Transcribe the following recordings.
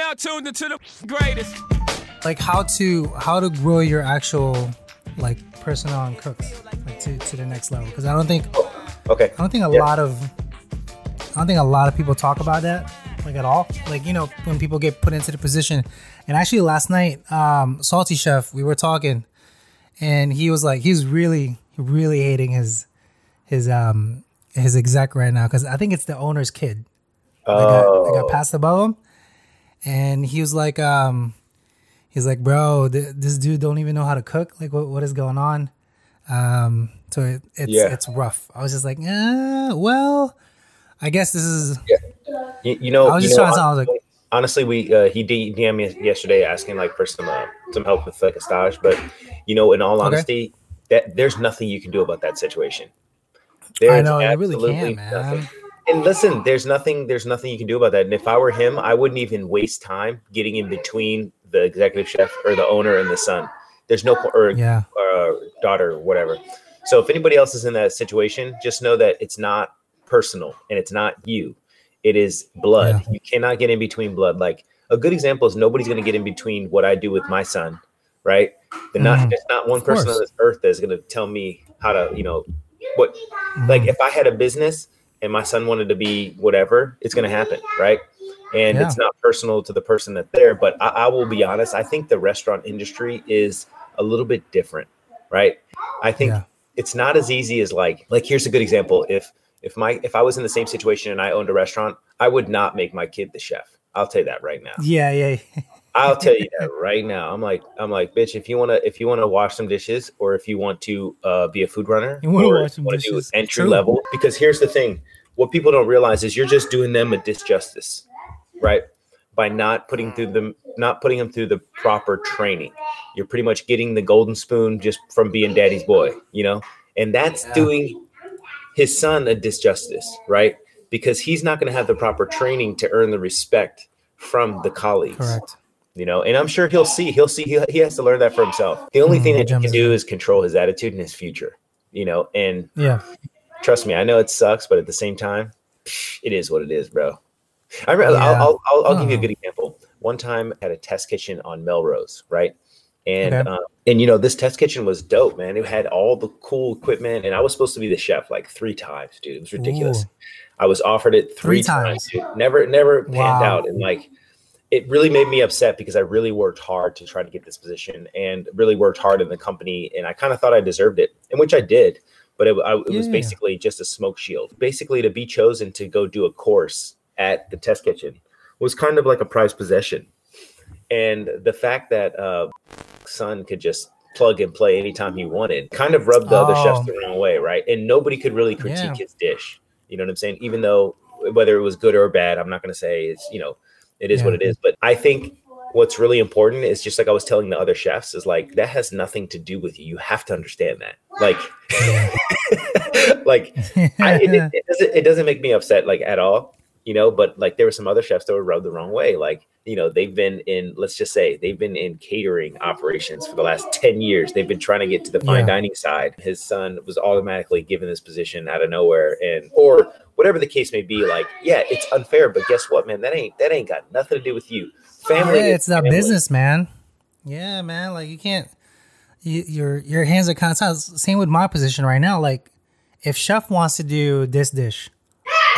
now tuned into the greatest. Like how to how to grow your actual like personnel and cooks like to, to the next level because I don't think Okay. I don't think a Yeah. lot of I don't think a lot of people talk about that like at all. Like you know when people get put into the position. And actually last night, um, Salty Chef, we were talking, and he was like, he's really really hating his his um his exec right now because I think it's the owner's kid that got, that got Oh, passed above him, and he was like, um, he's like, bro, th- this dude don't even know how to cook. Like, what what is going on? Um, so it, it's Yeah. it's rough. I was just like, uh, well, I guess this is you, you know, I was just know, trying to like- honestly, we uh, he D- DM'd me yesterday asking like for some uh, some help with like a stage, but you know, in all Okay. honesty, that there's nothing you can do about that situation. I know, you really can, man. nothing. And listen, there's nothing there's nothing you can do about that. And if I were him, I wouldn't even waste time getting in between the executive chef or the owner and the son. There's no or yeah, uh, daughter or whatever. So if anybody else is in that situation, just know that it's not personal and it's not you. It is blood. Yeah. You cannot get in between blood. Like a good example is nobody's going to get in between what I do with my son, right? The not Mhm. there's not one person on this earth that's going to tell me how to, you know, what. Like Mhm. if I had a business and my son wanted to be whatever, it's going to happen, right? And Yeah. it's not personal to the person that's there. But I, I will be honest. I think the restaurant industry is a little bit different, right? I think Yeah. it's not as easy as like like here's a good example. If if my if I was in the same situation and I owned a restaurant, I would not make my kid the chef. I'll tell you that right now. yeah, yeah, I'll tell you that right now. I'm like, I'm like, bitch. If you wanna, if you wanna wash some dishes, or if you want to uh, be a food runner, You wanna wash some wanna do dishes. entry True. level, because here's the thing: what people don't realize is you're just doing them a disjustice, right? By not putting through them, not putting them through the proper training. You're pretty much getting the golden spoon just from being daddy's boy, you know, and that's Yeah. doing his son a disjustice, right? Because he's not going to have the proper training to earn the respect from the colleagues correct. You know and i'm sure he'll see he'll see he, he has to learn that for himself the only Mhm, thing that he can do is control his attitude and his future you know and Yeah, trust me i know it sucks but at the same time it is what it is bro i re- Yeah. I'll, I'll, I'll, I'll give you a Oh. good example one time I had a test kitchen on melrose right and Okay. uh, and you know this test kitchen was dope man it had all the cool equipment and i was supposed to be the chef like three times dude it was ridiculous Ooh. i was offered it Three three, times, times. never never panned Wow. out and like it really made me upset because I really worked hard to try to get this position and really worked hard in the company. And I kind of thought I deserved it, and which I did. But it, I, it was basically just a smoke shield. Basically, to be chosen to go do a course at the test kitchen was kind of like a prized possession. And the fact that uh, son could just plug and play anytime he wanted kind of rubbed the other chefs Oh. the wrong way, right? And nobody could really critique Yeah. his dish. You know what I'm saying? Even though whether it was good or bad, I'm not going to say it's you know it is what it is. But I think what's really important is just like I was telling the other chefs is like that has nothing to do with you. You have to understand that. Like, like I, it, it, it doesn't it doesn't make me upset like at all, you know. But like there were some other chefs that were rubbed the wrong way. Like you know they've been in let's just say they've been in catering operations for the last ten years. They've been trying to get to the fine Yeah. dining side. His son was automatically given this position out of nowhere, and or whatever the case may be. Like yeah, it's unfair, but guess what, man? That ain't that ain't got nothing to do with you. Family, yeah, it's not family. business, man. Yeah, man. Like you can't. You, your your hands are kind of tied. Same with my position right now. Like, if chef wants to do this dish,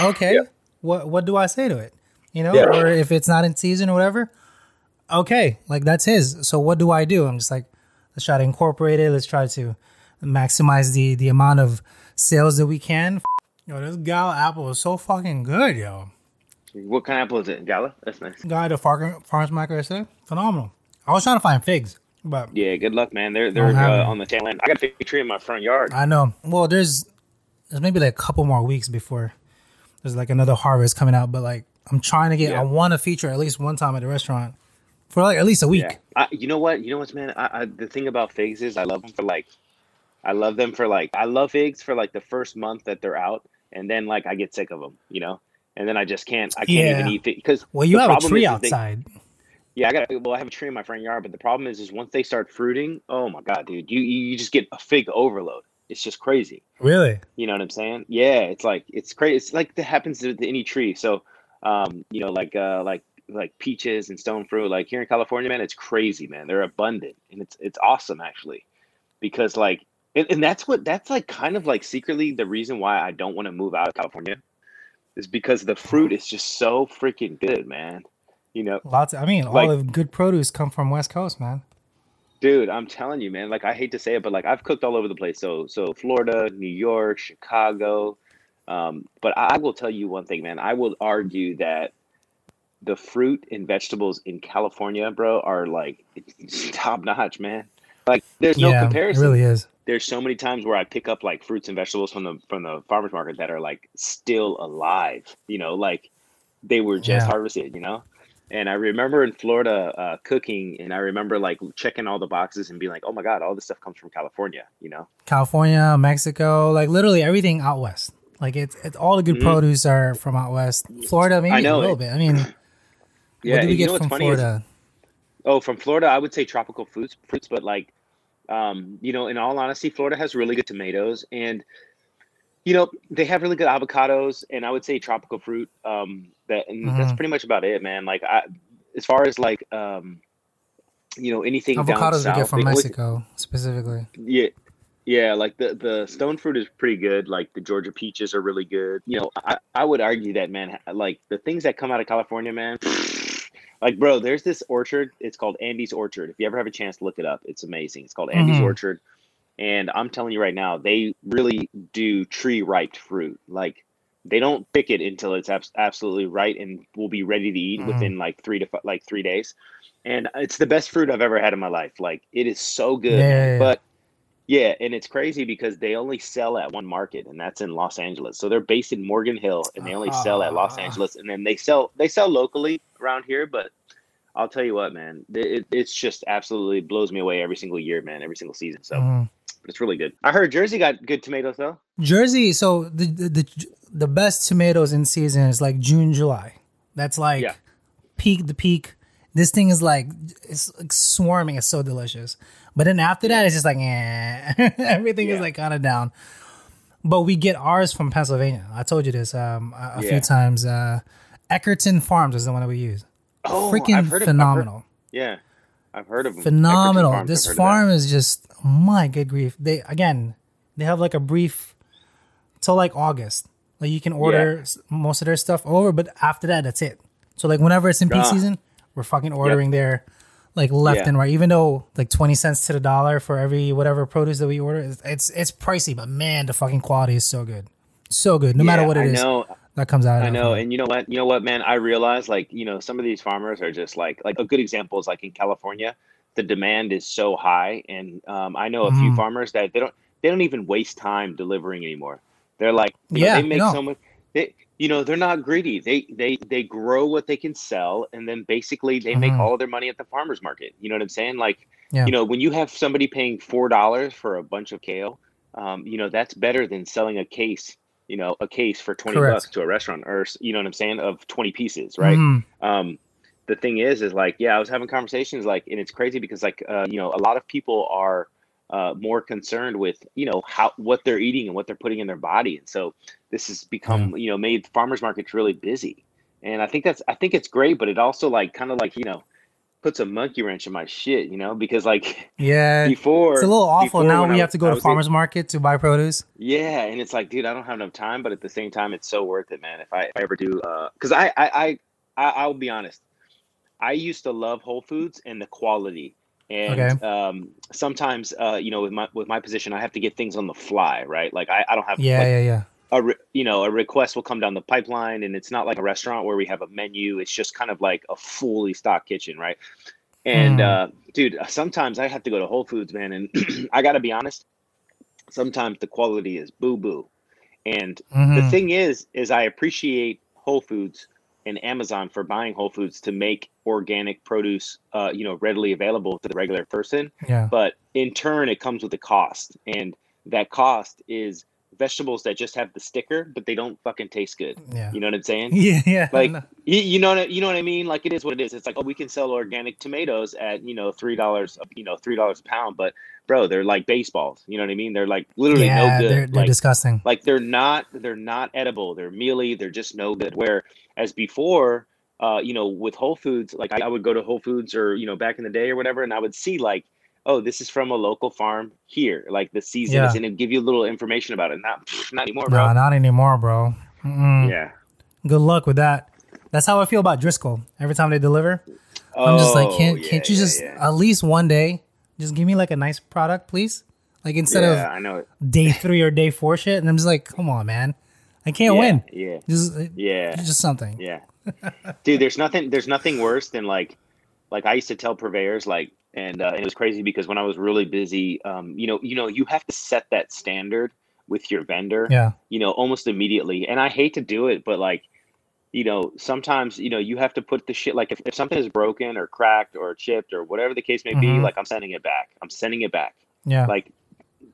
okay, Yeah. what what do I say to it? You know, Yeah. or if it's not in season or whatever, okay, like that's his. So what do I do? I'm just like, let's try to incorporate it. Let's try to maximize the the amount of sales that we can. Yo, this gal apple is so fucking good, yo. What kind of apple is it? Gala? That's nice. Guy the farm, farmers market yesterday, phenomenal. I was trying to find figs, but Yeah, good luck, man. They're they're uh, on the tail end. I got a fig tree in my front yard. I know. Well, there's there's maybe like a couple more weeks before there's like another harvest coming out. But like, I'm trying to get. Yeah. I want to feature at least one time at the restaurant for like at least a week. Yeah. I, you know what? You know what's man? I, I, the thing about figs is I love them for like, I love them for like, I love figs for like the first month that they're out, and then like I get sick of them, you know, and then I just can't. I can't even eat because Well, you have a tree that they- outside. yeah, I got. Well, I have a tree in my front yard, but the problem is, is once they start fruiting, oh my god, dude, you you you just get a fig overload. It's just crazy. Really? You know what I'm saying? Yeah, it's like it's crazy. It's like that happens to, to any tree. So, um, you know, like uh, like like peaches and stone fruit. Like here in California, man, it's crazy, man. They're abundant and it's it's awesome actually, because like and, and that's what that's like kind of like secretly the reason why I don't want to move out of California is because the fruit is just so freaking good, man. You know, Lots. I mean, Like- all the good produce come from West Coast, man. dude, I'm telling you, man. Like I hate to say it, but like I've cooked all over the place. So so Florida, New York, Chicago. Um, but I, I will tell you one thing, man. I will argue that the fruit and vegetables in California, bro, are like top notch, man. Like there's no yeah, comparison. it really is. There's so many times where I pick up like fruits and vegetables from the from the farmers market that are like still alive, you know, like they were just Yeah. harvested, you know. And I remember in Florida uh, cooking, and I remember like checking all the boxes and being like, "Oh my god, all this stuff comes from California," you know. California, Mexico, like literally everything out west. Like it's, it's all the good Mhm. produce are from out west. Florida, maybe I know a little it. bit. I mean, Yeah, what do we get from funny is- Florida? Oh, from Florida, I would say tropical fruits, fruits, but like, um, you know, in all honesty, Florida has really good tomatoes, and you know they have really good avocados, and I would say tropical fruit. Um, that and that's Mhm. pretty much about it, man. Like, I, as far as like, um, you know, anything down Avocados we south, get from Mexico specifically. yeah, yeah, like the the stone fruit is pretty good. Like the Georgia peaches are really good. You know, I, I would argue that man, like the things that come out of California, man. Like, bro, there's this orchard. It's called Andy's Orchard. If you ever have a chance to look it up, it's amazing. It's called Andy's Mhm. Orchard, and I'm telling you right now, they really do tree ripe fruit. Like, they don't pick it until it's abs- absolutely right and will be ready to eat Mhm. within like three to fi- like three days. And it's the best fruit I've ever had in my life. Like, it is so good. Yeah, yeah, yeah. But yeah, and it's crazy because they only sell at one market, and that's in Los Angeles. So they're based in Morgan Hill, and they only sell at Los Ah. Angeles, and then they sell they sell locally around here. But I'll tell you what, man, it, it- it's just absolutely blows me away every single year, man, every single season. So Mhm. but it's really good. I heard Jersey got good tomatoes though. Jersey, so the, the the the best tomatoes in season is like June, July. That's like Yeah. peak the peak. This thing is like it's like swarming. It's so delicious. But then after that, it's just like eh. everything is like kind of down. But we get ours from Pennsylvania. I told you this um, a, a Yeah. few times. Uh, Eckerton Farms is the one that we use. Oh, Freaking I've heard of- I've heard- phenomenal. yeah, I've heard of 'em. phenomenal. This I've heard of farm is just my good grief. They again, they have like a brief till like August. Like you can order s most of their stuff over, but after that, that's it. So like whenever it's in peak Ah. season, we're fucking ordering there, like left Yeah. and right. Even though like twenty cents to the dollar for every whatever produce that we order, it's it's, it's pricey, but man, the fucking quality is so good, so good. No that. matter what it I is know. that comes out. I know, and you know what? You know what, man? I realize, like, you know, some of these farmers are just like, like a good example is like in California, the demand is so high, and um, I know a few Mhm. farmers that they don't, they don't even waste time delivering anymore. They're like, you know, Yeah, they make no. so much. They, you know, they're not greedy. They, they, they grow what they can sell, and then basically they make Mhm. all of their money at the farmers market. You know what I'm saying? Like, Yeah. you know, when you have somebody paying four dollars for a bunch of kale, um, you know, that's better than selling a case you know, a case for 20 Correct. bucks to a restaurant or, you know what I'm saying, of 20 pieces, right? Mhm. Um, the thing is, is like, yeah, I was having conversations like, and it's crazy because like, uh, you know, a lot of people are uh, more concerned with, you know, how, what they're eating and what they're putting in their body. And so this has become, you know, made farmers markets really busy. And I think that's, I think it's great, but it also like, kind of like, you know, puts a monkey wrench in my shit, you know, because like Yeah, before it's a little awful. Now we I- have to go I to was in- farmers market to buy produce. Yeah, and it's like, dude, I don't have enough time, but at the same time, it's so worth it, man. If I, if I ever do, because I, I, I, I, I'll be honest, I used to love Whole Foods and the quality, and Okay. um, sometimes, uh, you know, with my with my position, I have to get things on the fly, right? Like I, I don't have, Yeah, like, yeah, yeah. a re- you know a request will come down the pipeline and it's not like a restaurant where we have a menu it's just kind of like a fully stocked kitchen right and Mm. uh dude sometimes i have to go to whole foods man and i gotta be honest sometimes the quality is boo boo and the Mhm. thing is is i appreciate whole foods and amazon for buying whole foods to make organic produce uh you know readily available to the regular person Yeah. but in turn it comes with a cost and that cost is vegetables that just have the sticker but they don't fucking taste good. Yeah. you know what i'm saying? Yeah, yeah. Like- you, you know what- you know what i mean? Like it is what it is. It's like oh we can sell organic tomatoes at you know three dollars you know three dollars a pound but bro they're like baseballs. You know what i mean? They're like literally yeah, no good. they're, they're like, disgusting. like they're not they're not edible. They're mealy. They're just no good. Where as before uh, you know, with Whole Foods, like I, I would go to Whole Foods or you know back in the day or whatever, and I would see like, oh, this is from a local farm here, like the season Yeah. is, and it give you a little information about it. Not not anymore, bro. No, not anymore, bro. Mm-mm. Yeah. Good luck with that. That's how I feel about Driscoll. Every time they deliver, I'm just like, Oh, can't yeah, can't you yeah, just at least one day just give me like a nice product, please? Like instead of I know it. day three or day four shit, and I'm just like, come on, man, I can't win. Yeah. Just Yeah. just something. Yeah. Dude, there's nothing there's nothing worse than like like I used to tell purveyors like and uh, it was crazy because when I was really busy, um, you know, you know, you have to set that standard with your vendor, Yeah, you know, almost immediately. And I hate to do it, but like, you know, sometimes, you know, you have to put the shit like if, if something is broken or cracked or chipped or whatever the case may be, Mhm. like I'm sending it back. I'm sending it back. yeah, Like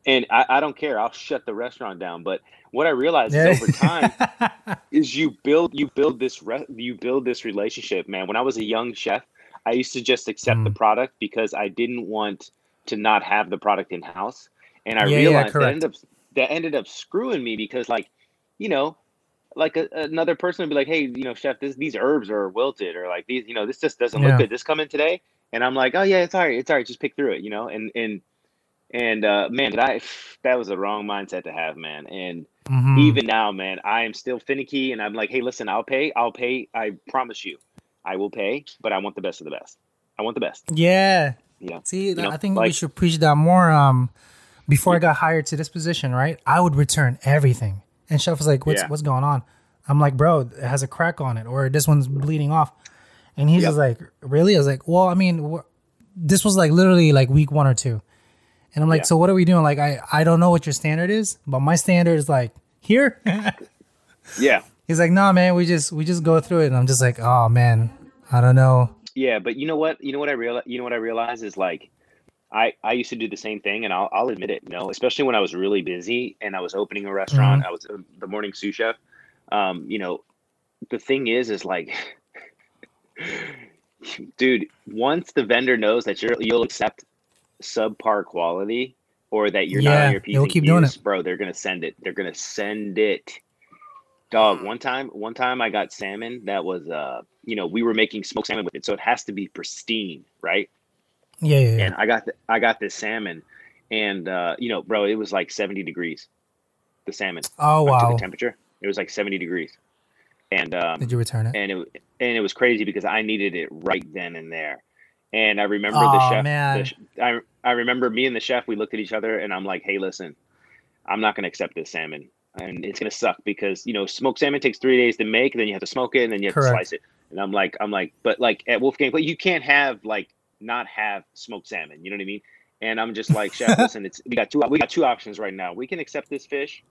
and I, I don't care. I'll shut the restaurant down. But what I realized yeah. is over time is you build you build this re- you build this relationship man when i was a young chef i used to just accept the Mm. product because i didn't want to not have the product in house and i Yeah, yeah, realized that ended up that ended up screwing me because like you know like a, another person would be like hey you know chef this, these herbs are wilted or like these you know this just doesn't Yeah. look good this come in today and i'm like oh yeah it's all right it's all right just pick through it you know and and and uh man did i that was the wrong mindset to have man and Mhm. even now, man, I am still finicky and I'm like, hey, listen, I'll pay. I'll pay. I promise you, I will pay, but I want the best of the best. I want the best. yeah. Yeah. See, know, I think we should preach that more. Um, before I got hired to this position, right? I would return everything, and chef was like, "What's Yeah. what's going on?" I'm like, "Bro, it has a crack on it, or this one's bleeding off," and he's Yep. just like, "Really?" I was like, "Well, I mean, wh- this was like literally like week one or two. and I'm like, Yeah. "So what are we doing?" Like, I I don't know what your standard is, but my standard is like here. Yeah. He's like, "Nah, man, we just we just go through it," and I'm just like, "Oh man, I don't know." Yeah. But you know what? You know what I realize? You know what I realize is like, I, I used to do the same thing and I'll, I'll admit it, you know, especially when I was really busy and I was opening a restaurant, I was uh, the morning sous chef. Um, you know, the thing is, is like, dude, once the vendor knows that you're, you'll accept subpar quality or that you're not on your P's they'll keep doing it. bro, they're going to send it. They're going to send it. Dog, one time, one time I got salmon that was, uh, you know, we were making smoked salmon with it. So it has to be pristine, right? Yeah, yeah, yeah. and I got the, I got this salmon, and uh, you know, bro, it was like seventy degrees. The salmon oh up to wow, the temperature, it was like seventy degrees, and um, did you return it? and it and it was crazy because I needed it right then and there, and I remember the chef. man. The, I I remember me and the chef. We looked at each other, and I'm like, hey, listen, I'm not gonna accept this salmon, and it's gonna suck because you know, smoked salmon takes three days to make, and then you have to smoke it, and then you have Correct. to slice it. And I'm like, I'm like, but like at Wolfgang, but you can't have like not have smoked salmon. You know what I mean? And I'm just like, chef, listen, it's we got two we got two options right now. We can accept this fish,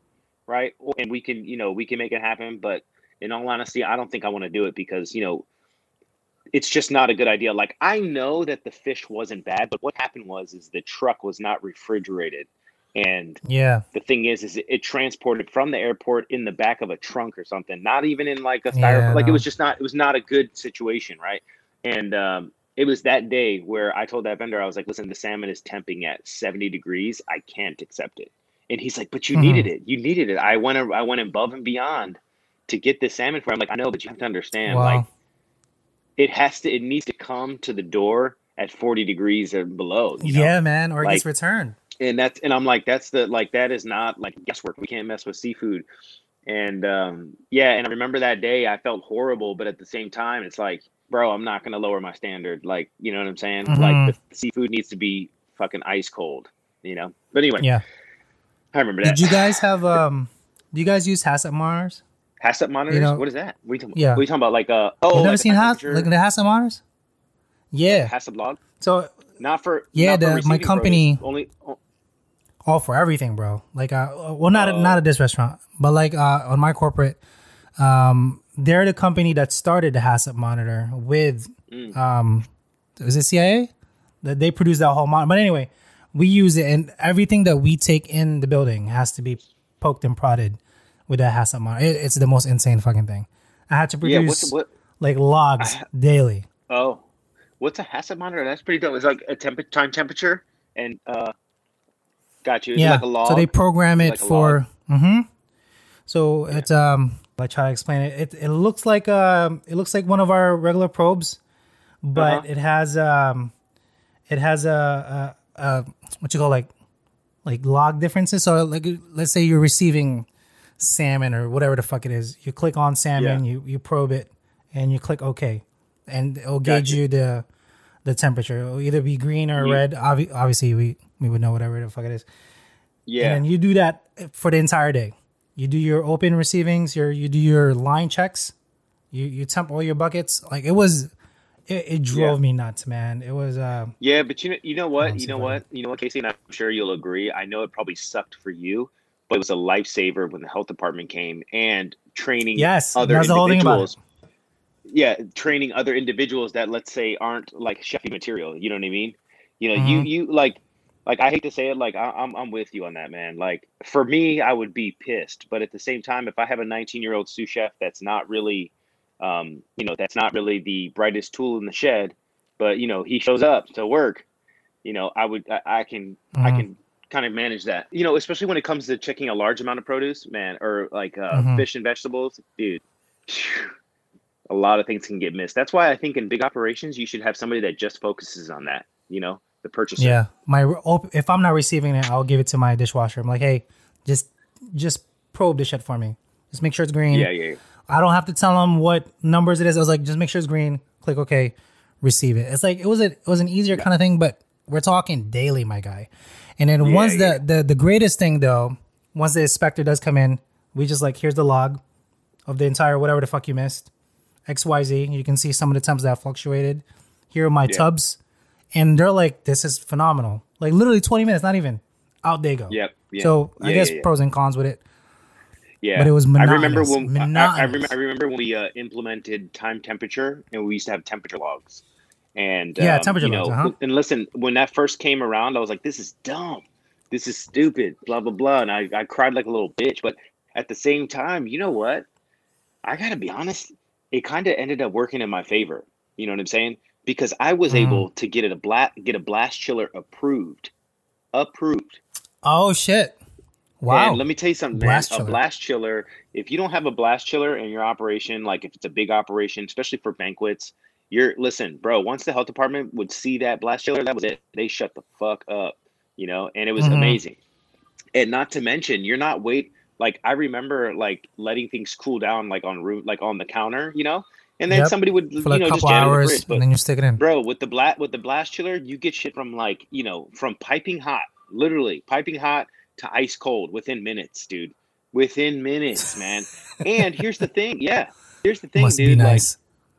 right? And we can, you know, we can make it happen. But in all honesty, I don't think I want to do it because, you know, it's just not a good idea. Like I know that the fish wasn't bad, but what happened was is the truck was not refrigerated. And Yeah, the thing is, is it, it transported from the airport in the back of a trunk or something, not even in like a styrofoam. Yeah, like it was just not, it was not a good situation, right? And um, it was that day where I told that vendor, I was like, listen, the salmon is temping at 70 degrees. I can't accept it. And he's like, but you Mhm. needed it. You needed it. I went, I went above and beyond to get the salmon for. him. I'm like, I know, but you have to understand, wow. like it has to, it needs to come to the door at 40 degrees or below. you know? yeah, man, or it gets returned. And that's and I'm like that's the like that is not like guesswork. We can't mess with seafood. And um yeah, and I remember that day I felt horrible, but at the same time it's like, bro, I'm not gonna lower my standard. Like, you know what I'm saying? Mhm. Like the seafood needs to be fucking ice cold, you know. But anyway, Yeah. I remember that. Did you guys have um? Do you guys use HACCP monitors? HACCP monitors? you know- what is that? What are you talking about? Yeah. What are you talking about? Like uh oh you never like seen temperature- Like the HACCP monitors? Yeah. Log? So Not for Yeah, not for the- my company- only oh, all for everything, bro. Like, uh, well, not Oh. not at this restaurant, but like uh, on my corporate, um, they're the company that started the HACCP monitor with, Mm. um, is it CIA? That they produce that whole monitor. But anyway, we use it, and everything that we take in the building has to be poked and prodded with that HACCP monitor. It, it's the most insane fucking thing. I had to yeah, produce what's what like logs I- daily. Oh, what's a HACCP monitor? That's pretty dope. It's like a temp- time temperature and uh, got you. Yeah. like a log? So they program it Like for. hmm So it's um I try to explain it. It it looks like um it looks like one of our regular probes, but Uh-huh. it has um it has a, a, a what you call like like log differences. So like let's say you're receiving salmon or whatever the fuck it is. You click on salmon, Yeah. you you probe it, and you click OK, and it'll gauge you the the temperature. It'll either be green or Yeah. red. Obvi- obviously, we we would know whatever the fuck it is. Yeah. And you do that for the entire day. You do your open receivings, your you do your line checks, you you temp all your buckets. Like it was, it, it drove Yeah. me nuts, man. It was uh Yeah, but you know, you know what, you know what, you know what, Casey, and I'm sure you'll agree. I know it probably sucked for you, but it was a lifesaver when the health department came and training Yes, other that's the whole thing about it. individuals. Yeah, training other individuals that let's say aren't like chefy material. You know what I mean? You know, you Mhm. you like like I hate to say it, like I, I'm I'm with you on that, man. Like for me, I would be pissed, but at the same time, if I have a 19 year old sous chef that's not really, um, you know, that's not really the brightest tool in the shed, but you know he shows up to work, you know, I would I, I can I Mhm. can kind of manage that, you know, especially when it comes to checking a large amount of produce, man, or like uh, Mhm. fish and vegetables, dude. A lot of things can get missed. That's why I think in big operations you should have somebody that just focuses on that. You know, the purchaser. yeah. My if I'm not receiving it, I'll give it to my dishwasher. I'm like, hey, just just probe the shit for me. Just make sure it's green. Yeah, yeah, yeah. I don't have to tell them what numbers it is. I was like, just make sure it's green. Click OK, receive it. It's like it was a it was an easier kind of thing, but we're talking daily, my guy. And then once yeah. the, the the greatest thing though, once the inspector does come in, we just like here's the log of the entire whatever the fuck you missed, X Y Z. You can see some of the temps that fluctuated. Here are my tubs, and they're like, this is phenomenal. Like literally 20 minutes, not even. Out they go. Yep. Yeah. So I Yeah, guess yeah, pros and cons with it. Yeah, But it was I remember when I- I, I, monotonous. remember, I remember when we uh, implemented time temperature, and we used to have temperature logs. And Yeah, um, temperature you know, logs, uh-huh. And listen, when that first came around, I was like, "This is dumb. This is stupid." Blah blah blah, and I, I cried like a little bitch. But at the same time, you know what? I gotta be honest. It kind of ended up working in my favor. You know what I'm saying? Because I was Mhm. able to get it a blast get a blast chiller approved, approved. Oh shit! Wow. And let me tell you something, Blast man. A blast chiller. If you don't have a blast chiller in your operation, like if it's a big operation, especially for banquets, you're listen, bro. Once the health department would see that blast chiller, that was it. They shut the fuck up, you know. And it was Mhm. amazing. And not to mention, you're not wait. Like I remember, like letting things cool down, like on room, like on the counter, you know. And then Yep. somebody would, for like you a know, just jam it in the hours, fridge. But and then you stick it in. bro with the blast with the blast chiller you get shit from like you know from piping hot literally piping hot to ice cold within minutes dude within minutes man and here's the thing yeah here's the thing Must dude be like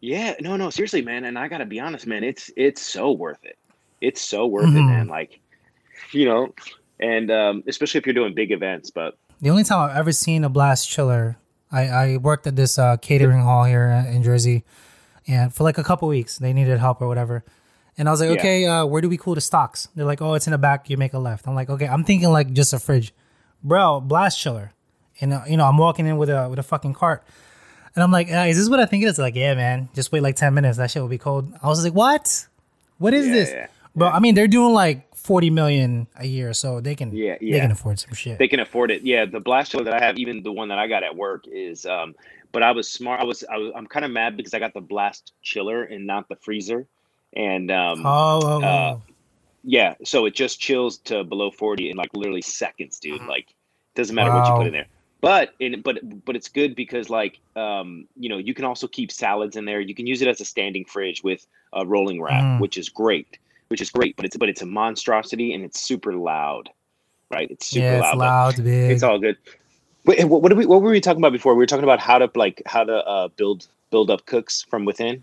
yeah no no seriously man and i gotta be honest man it's it's so worth it it's so worth it Mhm. man like you know and um especially if you're doing big events but the only time I've ever seen a blast chiller, I, I worked at this uh, catering hall here in Jersey, and for like a couple weeks they needed help or whatever. And I was like, Yeah. okay, uh, where do we cool the stocks? They're like, oh, it's in the back. You make a left. I'm like, okay, I'm thinking like just a fridge, bro. Blast chiller, and uh, you know, I'm walking in with a with a fucking cart, and I'm like, uh, is this what I think it is? They're like, yeah, man, just wait like ten minutes. That shit will be cold. I was like, what? What is Yeah, this, yeah, bro? I mean, they're doing like forty million a year, so they can Yeah, yeah. they can afford some shit. they can afford it. Yeah, the blast chiller that I have, even the one that I got at work, is. um But I was smart. I was. I was I'm kind of mad because I got the blast chiller and not the freezer, and um Oh, oh, Uh, oh. yeah, so it just chills to below 40 in like literally seconds, dude. Like doesn't matter what you put in there. But in but but it's good because like um you know you can also keep salads in there. You can use it as a standing fridge with a rolling wrap, Mm. which is great. Which is great, but it's but it's a monstrosity and it's super loud, right? It's super yeah, loud. it's loud, big. It's all good. Wait, what, what, did we, what were we talking about before? We were talking about how to like how to uh, build build up cooks from within.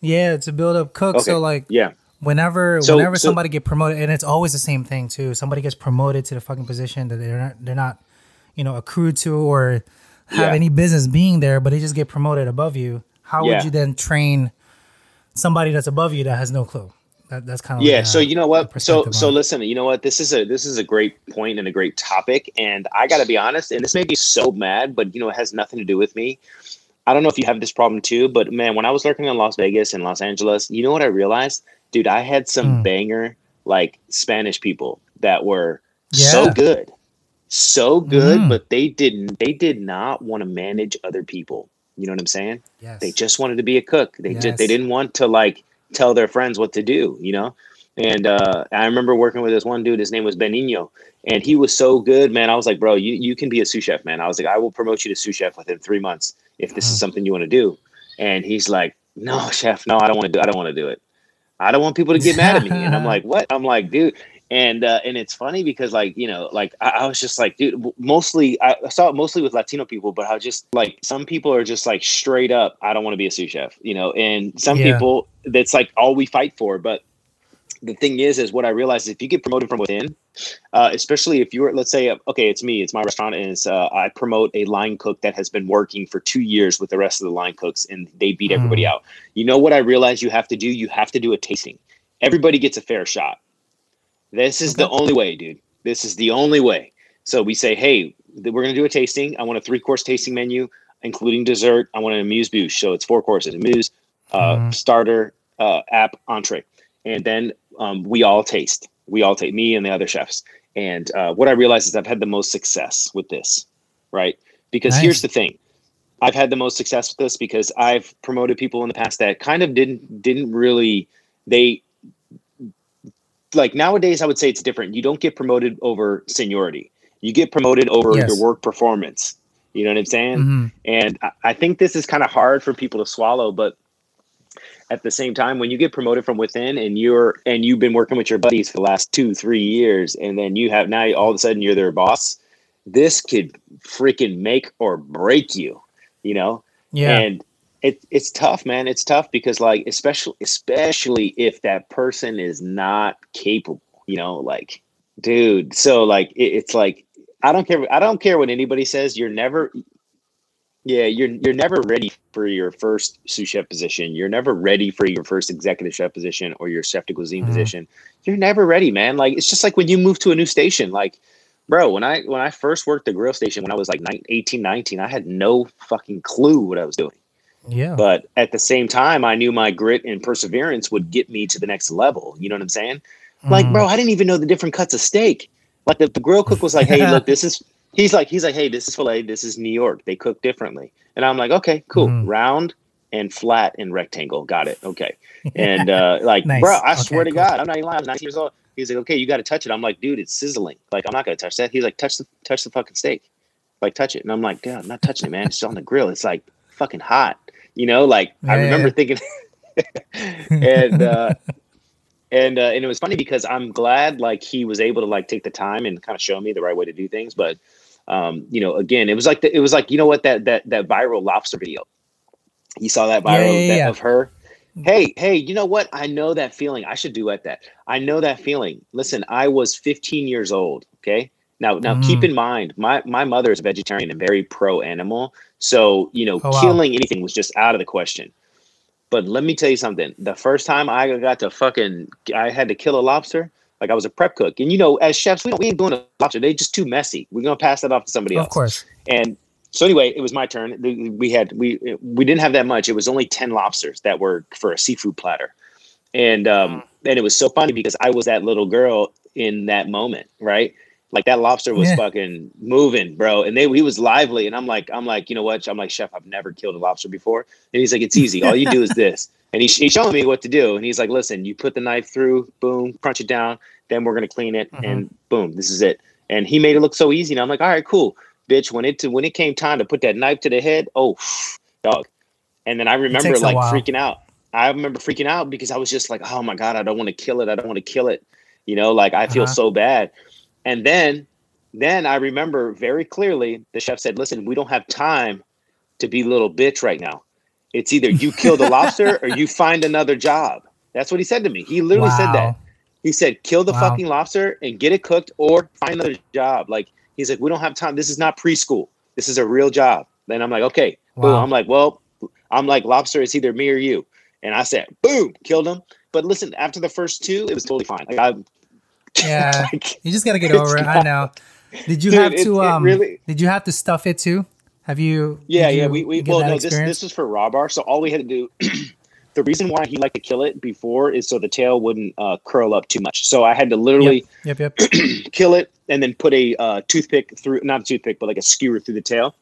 yeah, it's a build up cook. Okay. So like Yeah, whenever So- whenever so- somebody get promoted, and it's always the same thing too. Somebody gets promoted to the fucking position that they're not they're not you know accrued to or have Yeah. any business being there, but they just get promoted above you. How Yeah. would you then train somebody that's above you that has no clue? That, that's kind of yeah like, so uh, you know what so so listen you know what this is a this is a great point and a great topic and i gotta be honest and this made me so mad but you know it has nothing to do with me i don't know if you have this problem too but man when i was working in las vegas and los angeles you know what i realized dude i had some Hmm. banger like spanish people that were Yeah. so good so good, Mhm. but they didn't. They did not want to manage other people. You know what I'm saying? Yes. They just wanted to be a cook. They just they didn't want to like tell their friends what to do. You know. And uh, I remember working with this one dude. His name was Benigno, and he was so good, man. I was like, bro, you you can be a sous chef, man. I was like, I will promote you to sous chef within three months if this is something you want to do. And he's like, no, chef, no, I don't want to do. I don't want to do it. I don't want people to get mad at me. And I'm like, what? I'm like, dude. And uh, and it's funny because like you know like I, I was just like dude mostly I saw it mostly with Latino people but I just like some people are just like straight up I don't want to be a sous chef you know? And some Yeah. people that's like all we fight for but the thing is is what I realized is if you get promoted from within uh, especially if you're let's say uh, okay it's me it's my restaurant and it's uh, I promote a line cook that has been working for two years with the rest of the line cooks and they beat everybody Mm. out. You know what I realized you have to do? You have to do a tasting. Everybody gets a fair shot this is the only way, dude. This is the only way. So we say, hey, we're going to do a tasting. I want a three course tasting menu, including dessert. I want an amuse bouche. So it's four courses amuse, uh, Mhm. starter, uh, app, entree. And then um, we all taste. We all take, me and the other chefs. And uh, what I realized is I've had the most success with this, right? Because Nice. here's the thing. I've had the most success with this because I've promoted people in the past that kind of didn't didn't really they like nowadays I would say it's different. You don't get promoted over seniority. You get promoted over Yes. your work performance. You know what I'm saying? Mhm. And I, I think this is kind of hard for people to swallow, but at the same time, when you get promoted from within and you're and you've been working with your buddies for the last two, three years, and then you have now all of a sudden you're their boss, this could freaking make or break you, you know? Yeah. And it, it's tough, man. It's tough because like especially especially if that person is not capable, you know, like dude. So like it, it's like I don't care I don't care what anybody says. You're never yeah, you're you're never ready for your first sous chef position. You're never ready for your first executive chef position or your chef de cuisine Mhm. position. You're never ready, man. Like it's just like when you move to a new station. Like, bro, when I when I first worked the grill station when I was like 19, 18, 19, I had no fucking clue what I was doing. Yeah. But at the same time, I knew my grit and perseverance would get me to the next level. You know what I'm saying? Like, Mhm. bro, I didn't even know the different cuts of steak. Like the, the grill cook was like, hey, look, this is he's like, he's like, hey, this is filet, this is New York. They cook differently. And I'm like, okay, cool. Mhm. Round and flat and rectangle. Got it. Okay. And uh like, Nice. bro, I Okay, swear to cool. God, I'm not even lying. I was 19 years old. He's like, okay, you gotta touch it. I'm like, dude, it's sizzling. Like, I'm not gonna touch that. He's like, touch the touch the fucking steak. Like touch it. And I'm like, God, I'm not touching it, man. It's on the grill. It's like fucking hot. You know, like I remember yeah. thinking and uh and uh, and it was funny because I'm glad like he was able to like take the time and kind of show me the right way to do things. But um, you know, again, it was like the, it was like you know what that that that viral lobster video. You saw that Yeah, viral yeah, that- yeah. of her. Hey, hey, you know what? I know that feeling. I should duet that. I know that feeling. Listen, I was 15 years old. Okay. Now, now keep Mm. in mind, my my mother is a vegetarian and very pro animal. So you know, Oh, wow. killing anything was just out of the question. But let me tell you something. The first time I got to fucking, I had to kill a lobster. Like I was a prep cook, and you know, as chefs, we don't we ain't doing a lobster. They just too messy. We're gonna pass that off to somebody else. of course. And so anyway, it was my turn. We had we we didn't have that much. It was only ten lobsters that were for a seafood platter, and um and it was so funny because I was that little girl in that moment, right? Like that lobster was Yeah. fucking moving, bro, and they he was lively, and I'm like I'm like you know what? I'm like chef, I've never killed a lobster before, and he's like it's easy. All you do is this, and he's showing me what to do, and he's like listen, you put the knife through, boom, crunch it down, then we're gonna clean it, and boom, this is it. And he made it look so easy, and I'm like all right, cool bitch. When it to, when it came time to put that knife to the head oh dog. And then i remember like freaking out. I remember freaking out because i was just like oh my god i don't want to kill it. I don't want to kill it. You know like i feel Uh-huh. so bad and then then i remember very clearly the chef said listen we don't have time to be little bitch right now it's either you kill the lobster or you find another job that's what he said to me he literally said that he said, kill the Wow. fucking lobster and get it cooked or find another job. Like, he's like, we don't have time. This is not preschool. This is a real job. Then I'm like, okay. Boom. I'm like, well, I'm like, lobster is either me or you. And I said, boom, killed him. But listen, after the first two, it was totally fine. Like, I, Yeah. like, You just gotta get over it. I know. Did you Dude, have to it um? really- Did you have to stuff it too? Have you? yeah, did yeah. you We, we well, no, this, experience? this was for raw bar. So all we had to do, the reason why he liked to kill it before is so the tail wouldn't uh, curl up too much. So I had to literally Yep, yep. yep. kill it and then put a uh, toothpick through, not a toothpick, but like a skewer through the tail.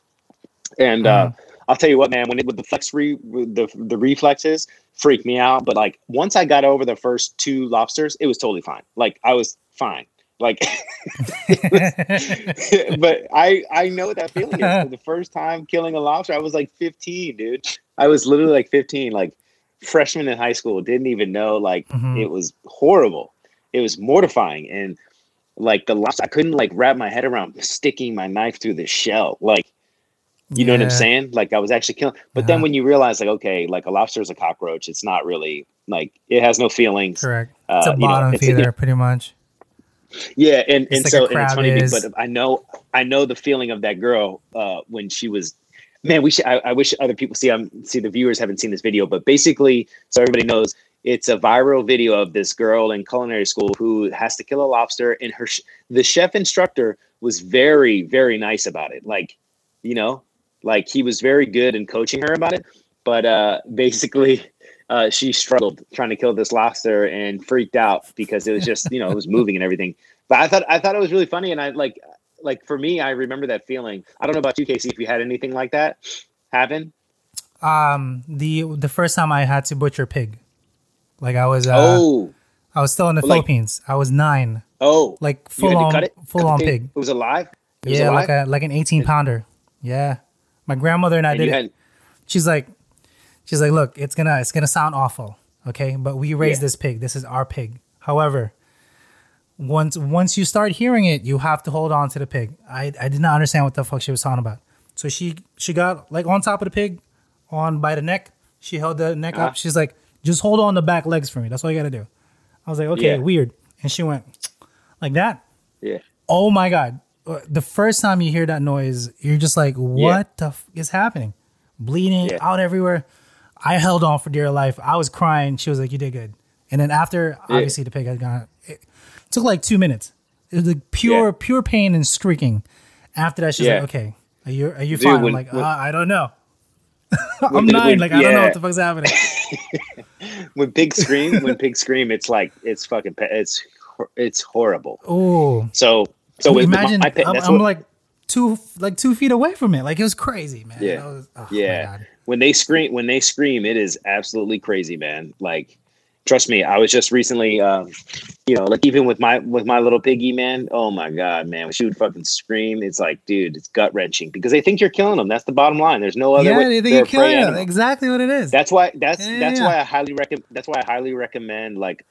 And uh, I'll tell you what, man, when it with the flex re the the reflexes freaked me out. But like once I got over the first two lobsters, it was totally fine. Like I was fine. Like, but I I know that feeling. For the first time killing a lobster, I was like 15, dude. I was literally like 15, like freshman in high school. Didn't even know. Like Mhm. it was horrible. It was mortifying, and like the lobster, I couldn't like wrap my head around sticking my knife through the shell. Like, you know what I'm saying? Like I was actually killing. But then Uh-huh. when you realize, like, okay, like a lobster is a cockroach. It's not really like it has no feelings. Correct. Uh, It's a you know, bottom it's- feeder, pretty much. Yeah, and, and like so and it's funny, is. but I know I know the feeling of that girl uh, when she was. Man, we should. I, I wish other people see. Um, see the viewers haven't seen this video, but basically, so everybody knows, it's a viral video of this girl in culinary school who has to kill a lobster, and her sh- the chef instructor was very very nice about it. Like, you know, like he was very good in coaching her about it. But uh, basically, uh, she struggled trying to kill this lobster and freaked out because it was just you know it was moving and everything. But I thought I thought it was really funny, and I like like for me, I remember that feeling. I don't know about you, Casey, if you had anything like that happen. Um, the the first time I had to butcher pig, like I was, uh, oh, I was still in the Like- Philippines. I was nine, oh, like full on, full Cut on pig. It was alive. It was Yeah, alive? like a like an eighteen pounder. Yeah, my grandmother and I And did it. had She's like, she's like, look, it's gonna it's gonna sound awful, okay, but we raised Yeah. this pig. This is our pig. However, once once you start hearing it, you have to hold on to the pig. I I did not understand what the fuck she was talking about. So she she got like on top of the pig, on by the neck. She held the neck Uh-huh. up. She's like, just hold on the back legs for me. That's all you gotta do. I was like, okay, Yeah. weird. And she went like that. yeah. Oh my god! The first time you hear that noise, you're just like, "What the f- is happening?" Bleeding Yeah. out everywhere. I held on for dear life. I was crying. She was like, "You did good." And then after, obviously, the pig had gone. It took like two minutes. It was like pure, Yeah. pure pain and streaking. After that, she's Yeah. like, "Okay, are you are you Dude, fine?" when- I'm like, when- uh, "I don't know." I'm nine. like I don't know what the fuck's happening. When pigs scream, when pigs scream, it's like it's fucking it's it's horrible. Oh, So so imagine my I'm, I'm what- like two like two feet away from it. Like it was crazy, man. Yeah. Was- oh Yeah. When they scream when they scream it is absolutely crazy man like trust me i was just recently um you know like even with my with my little piggy man oh my god man when she would fucking scream it's like dude it's gut wrenching because they think you're killing them that's the bottom line there's no other yeah, way they think you're killing them. Exactly what it is. that's why that's Yeah, that's yeah. why i highly recommend that's why i highly recommend like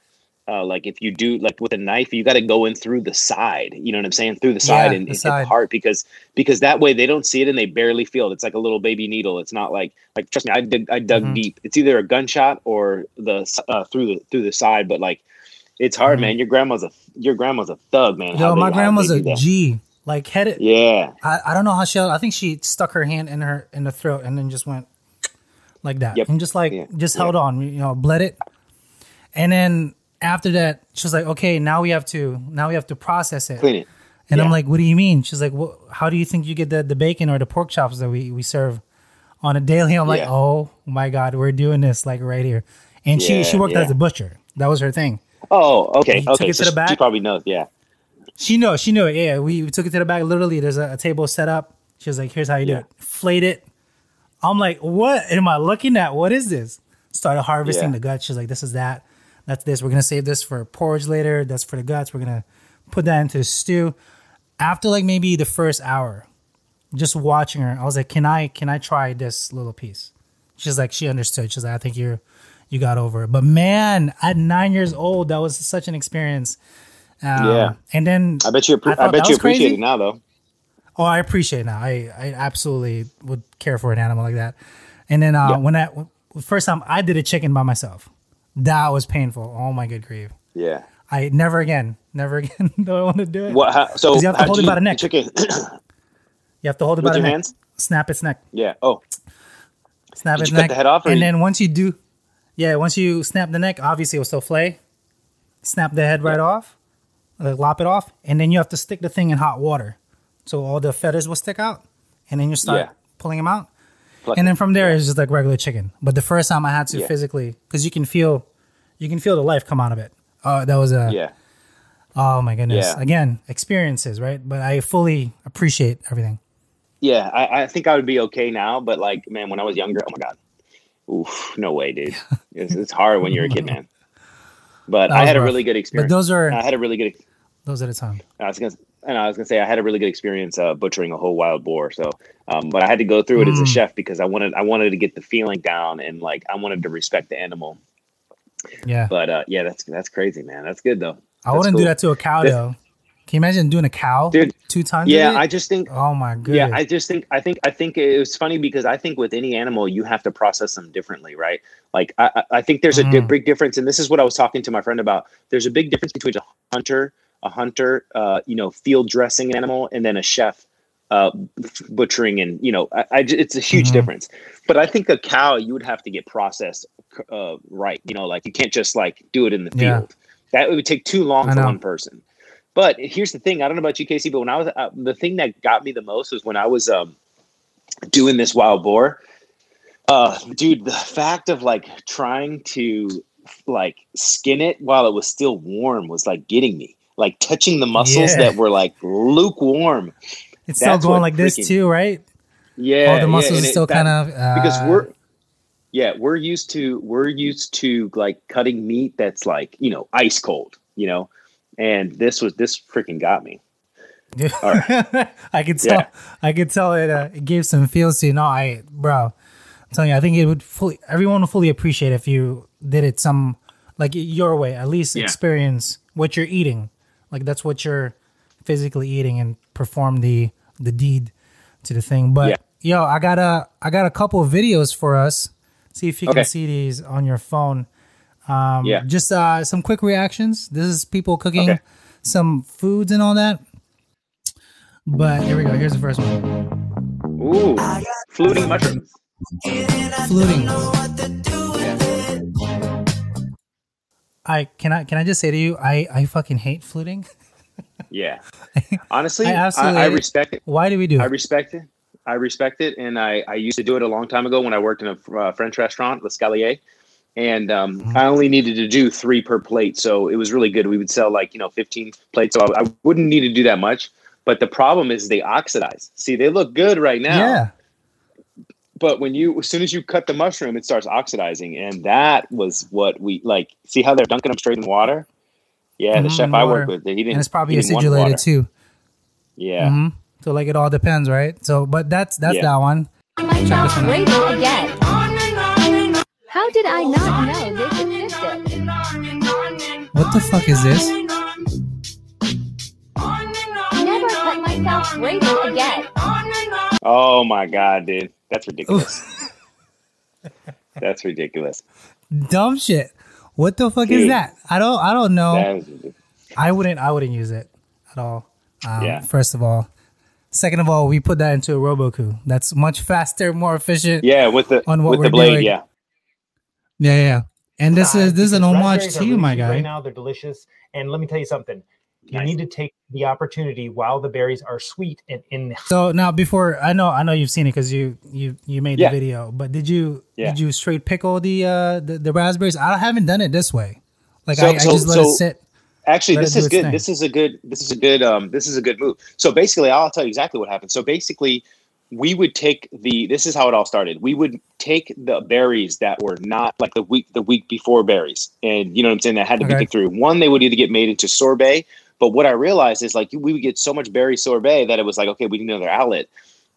uh, like if you do like with a knife, you got to go in through the side. You know what I'm saying? Through the side Yeah, and, the side. the heart because because that way they don't see it and they barely feel it. It's like a little baby needle. It's not like like trust me, I did I dug Mhm. deep. It's either a gunshot or the uh, through the through the side. But like it's hard, Mhm. man. Your grandma's a your grandma's a thug, man. They- my grandma's a. G. Like headed. Yeah, I, I don't know how she. I think she stuck her hand in her in the throat and then just went like that Yep. and just like Yeah. just Yeah. held on. You know, bled it. And then after that, she was like, "Okay, now we have to now we have to process it." clean it. And I'm like, "What do you mean?" She's like, well, "How do you think you get the the bacon or the pork chops that we we serve on a daily?" I'm like, Yeah. "Oh my god, we're doing this like right here." And she she worked yeah. as a butcher. That was her thing. Oh, okay, You took okay. it to the she- back? She probably knows. Yeah, She knows. she knew it. Yeah, we, we took it to the back. Literally, there's a, a table set up. She was like, "Here's how you do it. Flayed it." I'm like, "What am I looking at? What is this?" Started harvesting Yeah. the guts. She's like, "This is that. That's this. We're gonna save this for porridge later. That's for the guts. We're gonna put that into the stew." After like maybe the first hour, just watching her, I was like, "Can I can I try this little piece?" She's like, she understood. She's like, "I think you're you got over it." But man, at nine years old, that was such an experience. Um, Yeah. and then I bet you. appre- I I, bet you was crazy. appreciate it now, though. Oh, I appreciate it now. I, I absolutely would care for an animal like that. And then uh, Yeah. when I first time I did a chicken by myself, that was painful. Oh my good grief! Yeah. I never again, never again do I want to do it. What? How, so you have to hold it by the neck. it You have to hold it with by the your neck, hands. snap its neck, Yeah. Oh, snap Did its neck, the head off, and you- then once you do, yeah, once you snap the neck, obviously it will still flay. Snap the head right off, like lop it off, and then you have to stick the thing in hot water, so all the feathers will stick out, and then you start Yeah. pulling them out. Pluck and then from there it's just like regular chicken. But the first time I had to Yeah. physically, because you can feel, you can feel the life come out of it. Uh, that was a Yeah. oh my goodness. Yeah. Again, experiences, right? But I fully appreciate everything. Yeah, I, I think I would be okay now, but like, man, when I was younger, oh my god, oof, no way, dude. It's, it's hard when you're a kid, man. But I had a really good experience. But those are I had a really good. those at the time. I was gonna, and I was gonna say I had a really good experience uh, butchering a whole wild boar. So, um, but I had to go through it as a Mm. chef because I wanted, I wanted to get the feeling down and like I wanted to respect the animal. Yeah, But uh, yeah, that's that's crazy, man. That's good though. I That's wouldn't do that to a cow though. Can you imagine doing a cow, Dude, two times? Yeah. I just think Oh my god. Yeah, I just think I think I think it was funny because I think with any animal you have to process them differently, right? Like I, I- think there's a di- Mhm. big difference, and this is what I was talking to my friend about. There's a big difference between a hunter, a hunter, uh, you know, field dressing an animal, and then a chef, uh, butchering, and you know, I, I it's a huge Mhm. difference. But I think a cow you would have to get processed uh, right. You know, like you can't just like do it in the Yeah. field. That would take too long I for know. one person. But here's the thing: I don't know about you, Casey, but when I was uh, the thing that got me the most was when I was um, doing this wild boar. Uh, dude, the fact of like trying to like skin it while it was still warm was like getting me. Like touching the muscles Yeah. that were like lukewarm. it's still that's going what like this too, right? Yeah, All the muscles and are still kind of uh, because we're yeah we're used to we're used to like cutting meat that's like you know ice cold you know and this was this freaking got me All I could tell. Yeah. I could tell it. Uh, it gave some feels to you. No, I, bro, I'm telling you, I think it would fully. Everyone would fully appreciate if you did it some like your way. At least Yeah. experience what you're eating. Like that's what you're physically eating and perform the the deed to the thing. But yo, I got a I got a couple of videos for us. See if you Okay. can see these on your phone. Um, Yeah. Just uh, some quick reactions. This is people cooking Okay. some foods and all that. But here we go. Here's the first one. ooh fluting mushrooms Fluting. I can I can I just say to you, I I fucking hate fluting. yeah honestly I I, absolutely I, it. respect it Why do we do i it? respect it i respect it and i i used to do it a long time ago when i worked in a uh, french restaurant l'escalier and um, Mhm. I only needed to do three per plate, so it was really good. We would sell like you know fifteen plates, so I, I wouldn't need to do that much. But the problem is they oxidize. See, they look good right now, Yeah. But when you as soon as you cut the mushroom, it starts oxidizing, and that was what we like. See how they're dunking them straight in water? Yeah, the Mhm, chef I water. work with, he didn't. And it's probably he didn't want acidulated too. Yeah, hmm So like it all depends, right? So but that's that's Yeah. that one. myself again. How did I not know this existed? What the fuck is this? Never cut myself radio again. Oh my god, dude, that's ridiculous. that's ridiculous. Dumb shit. What the fuck is that? I don't I don't know. That is ridiculous. I wouldn't I wouldn't use it at all. Um, Yeah. First of all. Second of all, we put that into a Robot Coupe. That's much faster, more efficient. Yeah, with the On what with we're the blade. doing. Yeah, Yeah, yeah. yeah. And this is this is an homage to you, my guy. Right now, they're delicious. And let me tell you something. You Nice. need to take the opportunity while the berries are sweet and in So now, before I know, I know you've seen it because you you you made Yeah. the video. But did you Yeah. did you straight pickle the uh the, the raspberries? I haven't done it this way. Like So- I, I just let it sit. actually, Let this is good. thing. This is a good. This is a good. Um, this is a good move. So basically, I'll tell you exactly what happened. So basically, we would take the. This is how it all started. We would take the berries that were not like the week the week before berries, and you know what I'm saying. That had to be Okay. picked through. One, they would either get made into sorbet. But what I realized is like we would get so much berry sorbet that it was like okay, we need another outlet.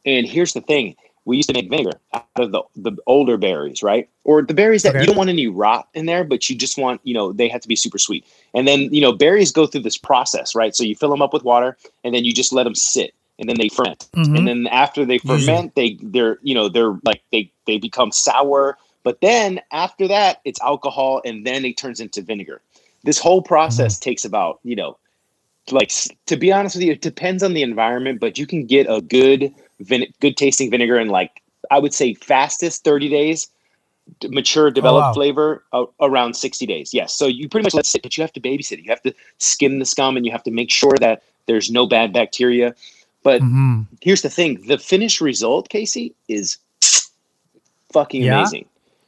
And here's the thing: we used to make vinegar out of the, the older berries, right? Or the berries that Okay. you don't want any rot in there, but you just want, you know, they have to be super sweet. And then, you know, berries go through this process, right? So you fill them up with water and then you just let them sit and then they ferment. Mhm. And then after they Usually. ferment, they they're, you know, they're like they they become sour. But then after that, it's alcohol and then it turns into vinegar. This whole process Mm-hmm. takes about, you know, like to be honest with you, it depends on the environment, but you can get a good vin- good tasting vinegar in like I would say fastest 30 days, mature developed Oh, wow. flavor uh, around 60 days. Yes. So you pretty much let it sit, but you have to babysit. You have to skim the scum and you have to make sure that there's no bad bacteria. But Mhm. here's the thing the finished result, Casey, is fucking Yeah? amazing.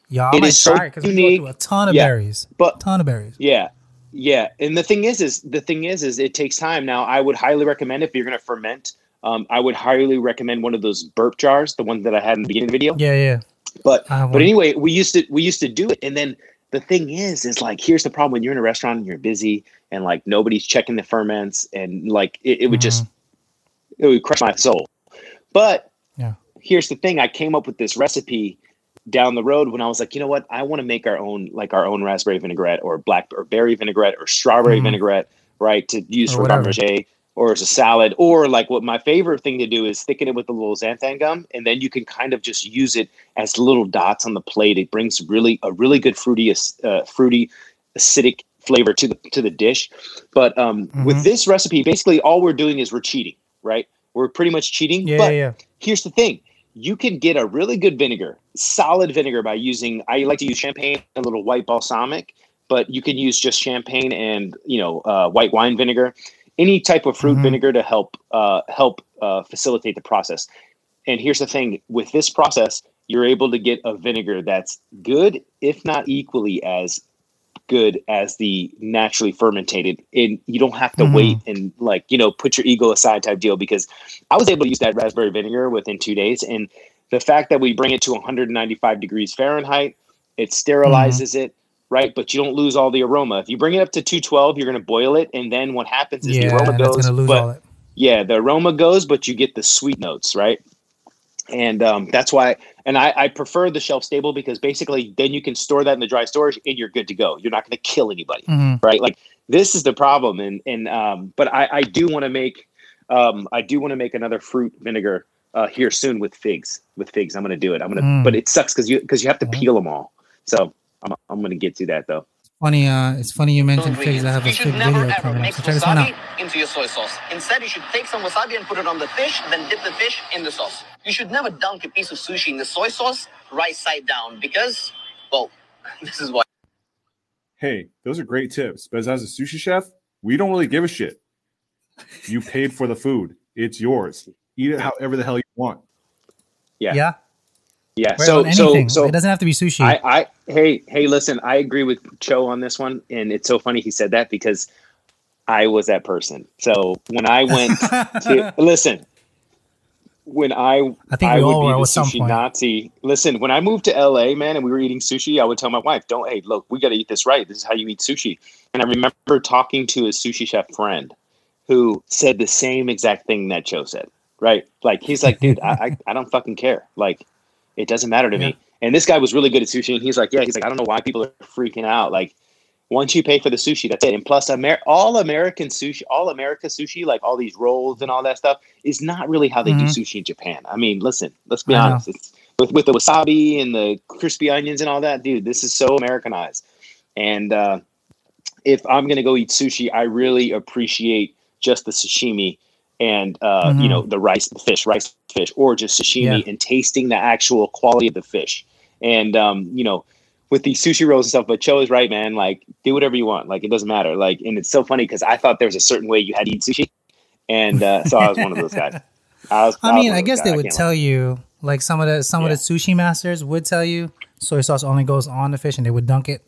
Yeah, I It might is so try because we unique. a ton of Yeah. berries. But ton of berries. Yeah. Yeah. And the thing is, is the thing is, is it takes time. Now I would highly recommend if you're going to ferment, um, I would highly recommend one of those burp jars, the one that I had in the beginning of the video. Yeah, yeah. But, but anyway, we used to, we used to do it. And then the thing is, is like, here's the problem when you're in a restaurant and you're busy and like nobody's checking the ferments and like, it, it would just, it would crush my soul. But Mm-hmm. Yeah. here's the thing. I came up with this recipe down the road when I was like, you know what? I want to make our own, like our own raspberry vinaigrette or black or berry vinaigrette or strawberry Mhm. vinaigrette, right? To use Or for whatever. or as a salad. Or like what my favorite thing to do is thicken it with a little xanthan gum, and then you can kind of just use it as little dots on the plate. It brings really a really good fruity, uh, fruity, acidic flavor to the to the dish. But um, Mhm. with this recipe, basically all we're doing is we're cheating, right? We're pretty much cheating. Yeah, but yeah. here's the thing you can get a really good vinegar solid vinegar by using i like to use champagne and a little white balsamic but you can use just champagne and you know uh, white wine vinegar any type of fruit Mhm. vinegar to help uh, help uh, facilitate the process and here's the thing with this process you're able to get a vinegar that's good if not equally as good as the naturally fermented. And you don't have to Mhm. wait and like you know put your ego aside type deal because i was able to use that raspberry vinegar within two days. And the fact that we bring it to 195 degrees fahrenheit it sterilizes it right? But you don't lose all the aroma. If you bring it up to 212 you're going to boil it and then what happens is Yeah, the aroma goes but yeah the aroma goes but you get the sweet notes right and um, that's why and I, I prefer the shelf stable because basically then you can store that in the dry storage and you're good to go you're not going to kill anybody Mhm. right like this is the problem and and um but i i do want to make um i do want to make another fruit vinegar uh here soon with figs with figs i'm gonna do it i'm gonna Mm. but it sucks because you because you have to Mhm. peel them all so i'm, I'm gonna get to that though Funny, uh, it's funny you mentioned figs. I have a you should fig never video ever coming up. So check this one out. into your soy sauce. Instead, you should take some wasabi and put it on the fish, then dip the fish in the sauce. You should never dunk a piece of sushi in the soy sauce right side down because, well, this is why. Hey, those are great tips. But as a sushi chef, we don't really give a shit. You paid for the food. It's yours. Eat it however the hell you want. yeah Yeah. Yeah so so so it doesn't have to be sushi. I, I hey hey listen i agree with cho on this one and it's so funny he said that because i was that person. So when i went to, listen when i I think we would be the sushi nazi. Listen when i moved to la man and we were eating sushi i would tell my wife don't hey look we got to eat this right. This is how you eat sushi. And i remember talking to a sushi chef friend who said the same exact thing that cho said right? Like he's like dude I, I i don't fucking care. Like it doesn't matter to Yeah. me and this guy was really good at sushi, and he's like, yeah, he's like, I don't know why people are freaking out. Like, once you pay for the sushi, that's it. And plus, Amer- all American sushi, all America sushi, like all these rolls and all that stuff, is not really how they do Mhm. sushi in Japan. I mean, listen, let's be I honest. It's with with the wasabi and the crispy onions and all that, dude. This is so Americanized. And uh, if I'm gonna go eat sushi, I really appreciate just the sashimi and uh, Mhm. you know the rice, the fish, rice fish, or just sashimi Yeah. and tasting the actual quality of the fish. And um, you know, with these sushi rolls and stuff, but Cho is right, man. Like, do whatever you want. Like, it doesn't matter. Like, and it's so funny because I thought there was a certain way you had to eat sushi, and uh, so I was one of those guys. I, was, I was mean, I guess they would tell lie. you, like some of the some Yeah. of the sushi masters would tell you soy sauce only goes on the fish and they would dunk it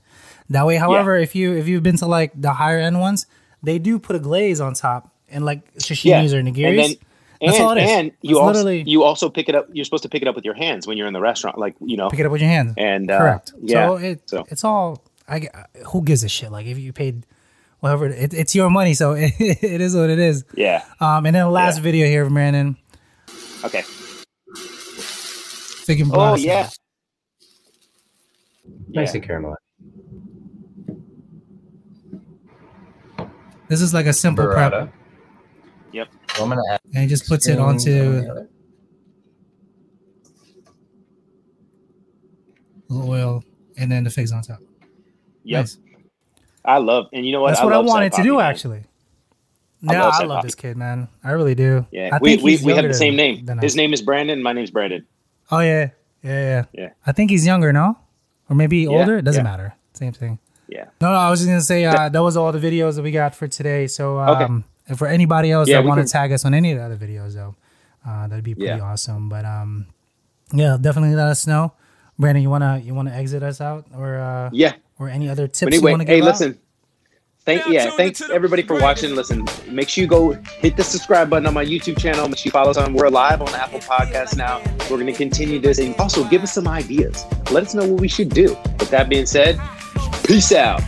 that way. However, if you if you've been to like the higher end ones, they do put a glaze on top and like sashimis or nigiris. And then, That's and, all it is. and you It's also literally- you also pick it up. You're supposed to pick it up with your hands when you're in the restaurant, like you know. pick it up with your hands. And uh, Correct. Yeah. So it so. it's all. I g- who gives a shit? Like if you paid, whatever, it, it's your money, so it, it is what it is. yeah. Um, and then the last Yeah. video here from Brandon. Okay. Fig and Oh blossom. yeah. Nicely caramelized. This is like a simple prep, Burrata. Yep. So I'm gonna add and he just puts it spoon on onto the oil, and then the figs on top. Yes. Nice. I love, and you know what? That's what I wanted to do man. actually. I Yeah, love I love this kid, man. I really do. Yeah, I we think we, he's we have the same name. His name is Brandon. My name's Brandon. Oh yeah, yeah, yeah. Yeah. I think he's younger, no? Or maybe Yeah, older. It doesn't yeah. matter. Same thing. Yeah. No, no. I was just gonna say uh, that was all the videos that we got for today. So, Okay. And for anybody else Yeah, that want to tag us on any of the other videos, though, uh, that'd be pretty Yeah. awesome. But um, yeah, definitely let us know. Brandon, you wanna you wanna exit us out or uh, Yeah. or any other tips But you anyway, want to hey, give out? listen. Thank Now yeah, thanks everybody for watching. Listen, make sure you go hit the subscribe button on my YouTube channel. Make sure you follow us on. We're live on Apple Podcasts now. We're going to continue this, and also give us some ideas. Let us know what we should do. With that being said, peace out.